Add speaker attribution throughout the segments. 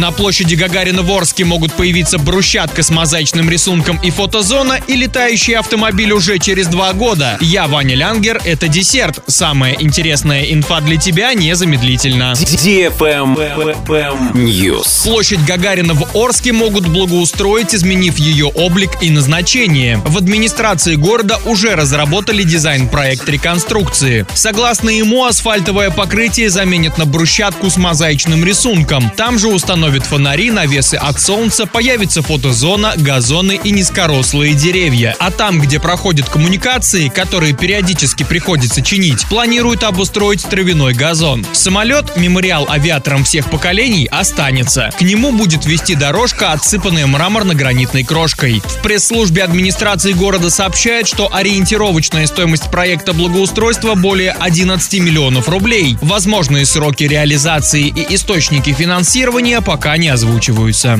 Speaker 1: На площади Гагарина в Орске могут появиться брусчатка с мозаичным рисунком и фотозона и летающий автомобиль уже через два года. Я Ваня Лянгер, это десерт. Самая интересная инфа для тебя незамедлительно.
Speaker 2: News.
Speaker 1: Площадь Гагарина в Орске могут благоустроить, изменив ее облик и назначение. В администрации города уже разработали дизайн-проект реконструкции. Согласно ему, асфальтовое покрытие заменят на брусчатку с мозаичным рисунком. Там же установят фонари, навесы от солнца, появится фотозона, газоны и низкорослые деревья. А там, где проходят коммуникации, которые периодически приходится чинить, планируют обустроить травяной газон. Самолет, мемориал авиаторам всех поколений, останется. К нему будет вести дорожка, отсыпанная мраморно-гранитной крошкой. В пресс-службе администрации города сообщают, что ориентировочная стоимость проекта благоустройства более 11 миллионов рублей. Возможные сроки реализации и источники финансирования пока не озвучиваются.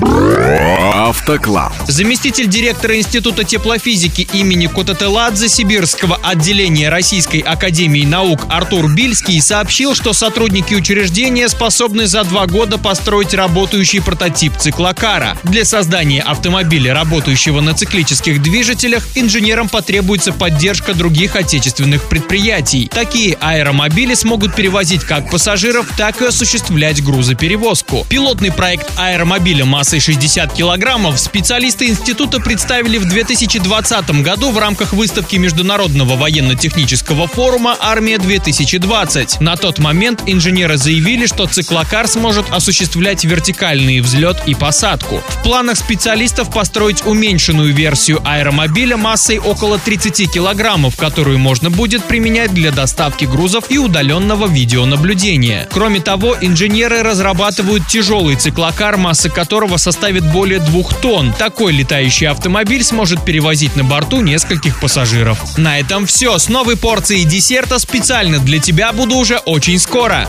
Speaker 2: Автоклаб.
Speaker 1: Заместитель директора Института теплофизики имени Котателадзе Сибирского отделения Российской Академии Наук Артур Бильский сообщил, что сотрудники учреждения способны за два года построить работающий прототип циклокара. Для создания автомобиля, работающего на циклических движителях, инженерам потребуется поддержка других отечественных предприятий. Такие аэромобили смогут перевозить как пассажиров, так и осуществлять грузоперевозку. Пилотный проект аэромобиля массой 60 килограммов специалисты института представили в 2020 году в рамках выставки Международного военно-технического форума «Армия-2020». На тот момент инженеры заявили, что циклокар сможет осуществлять вертикальный взлет и посадку. В планах специалистов построить уменьшенную версию аэромобиля массой около 30 килограммов, которую можно будет применять для доставки грузов и удаленного видеонаблюдения. Кроме того, инженеры разрабатывают тяжелый циклокар, масса которого составит более двух тонн. Такой летающий автомобиль сможет перевозить на борту нескольких пассажиров. На этом все. С новой порцией десерта специально для тебя буду уже очень скоро.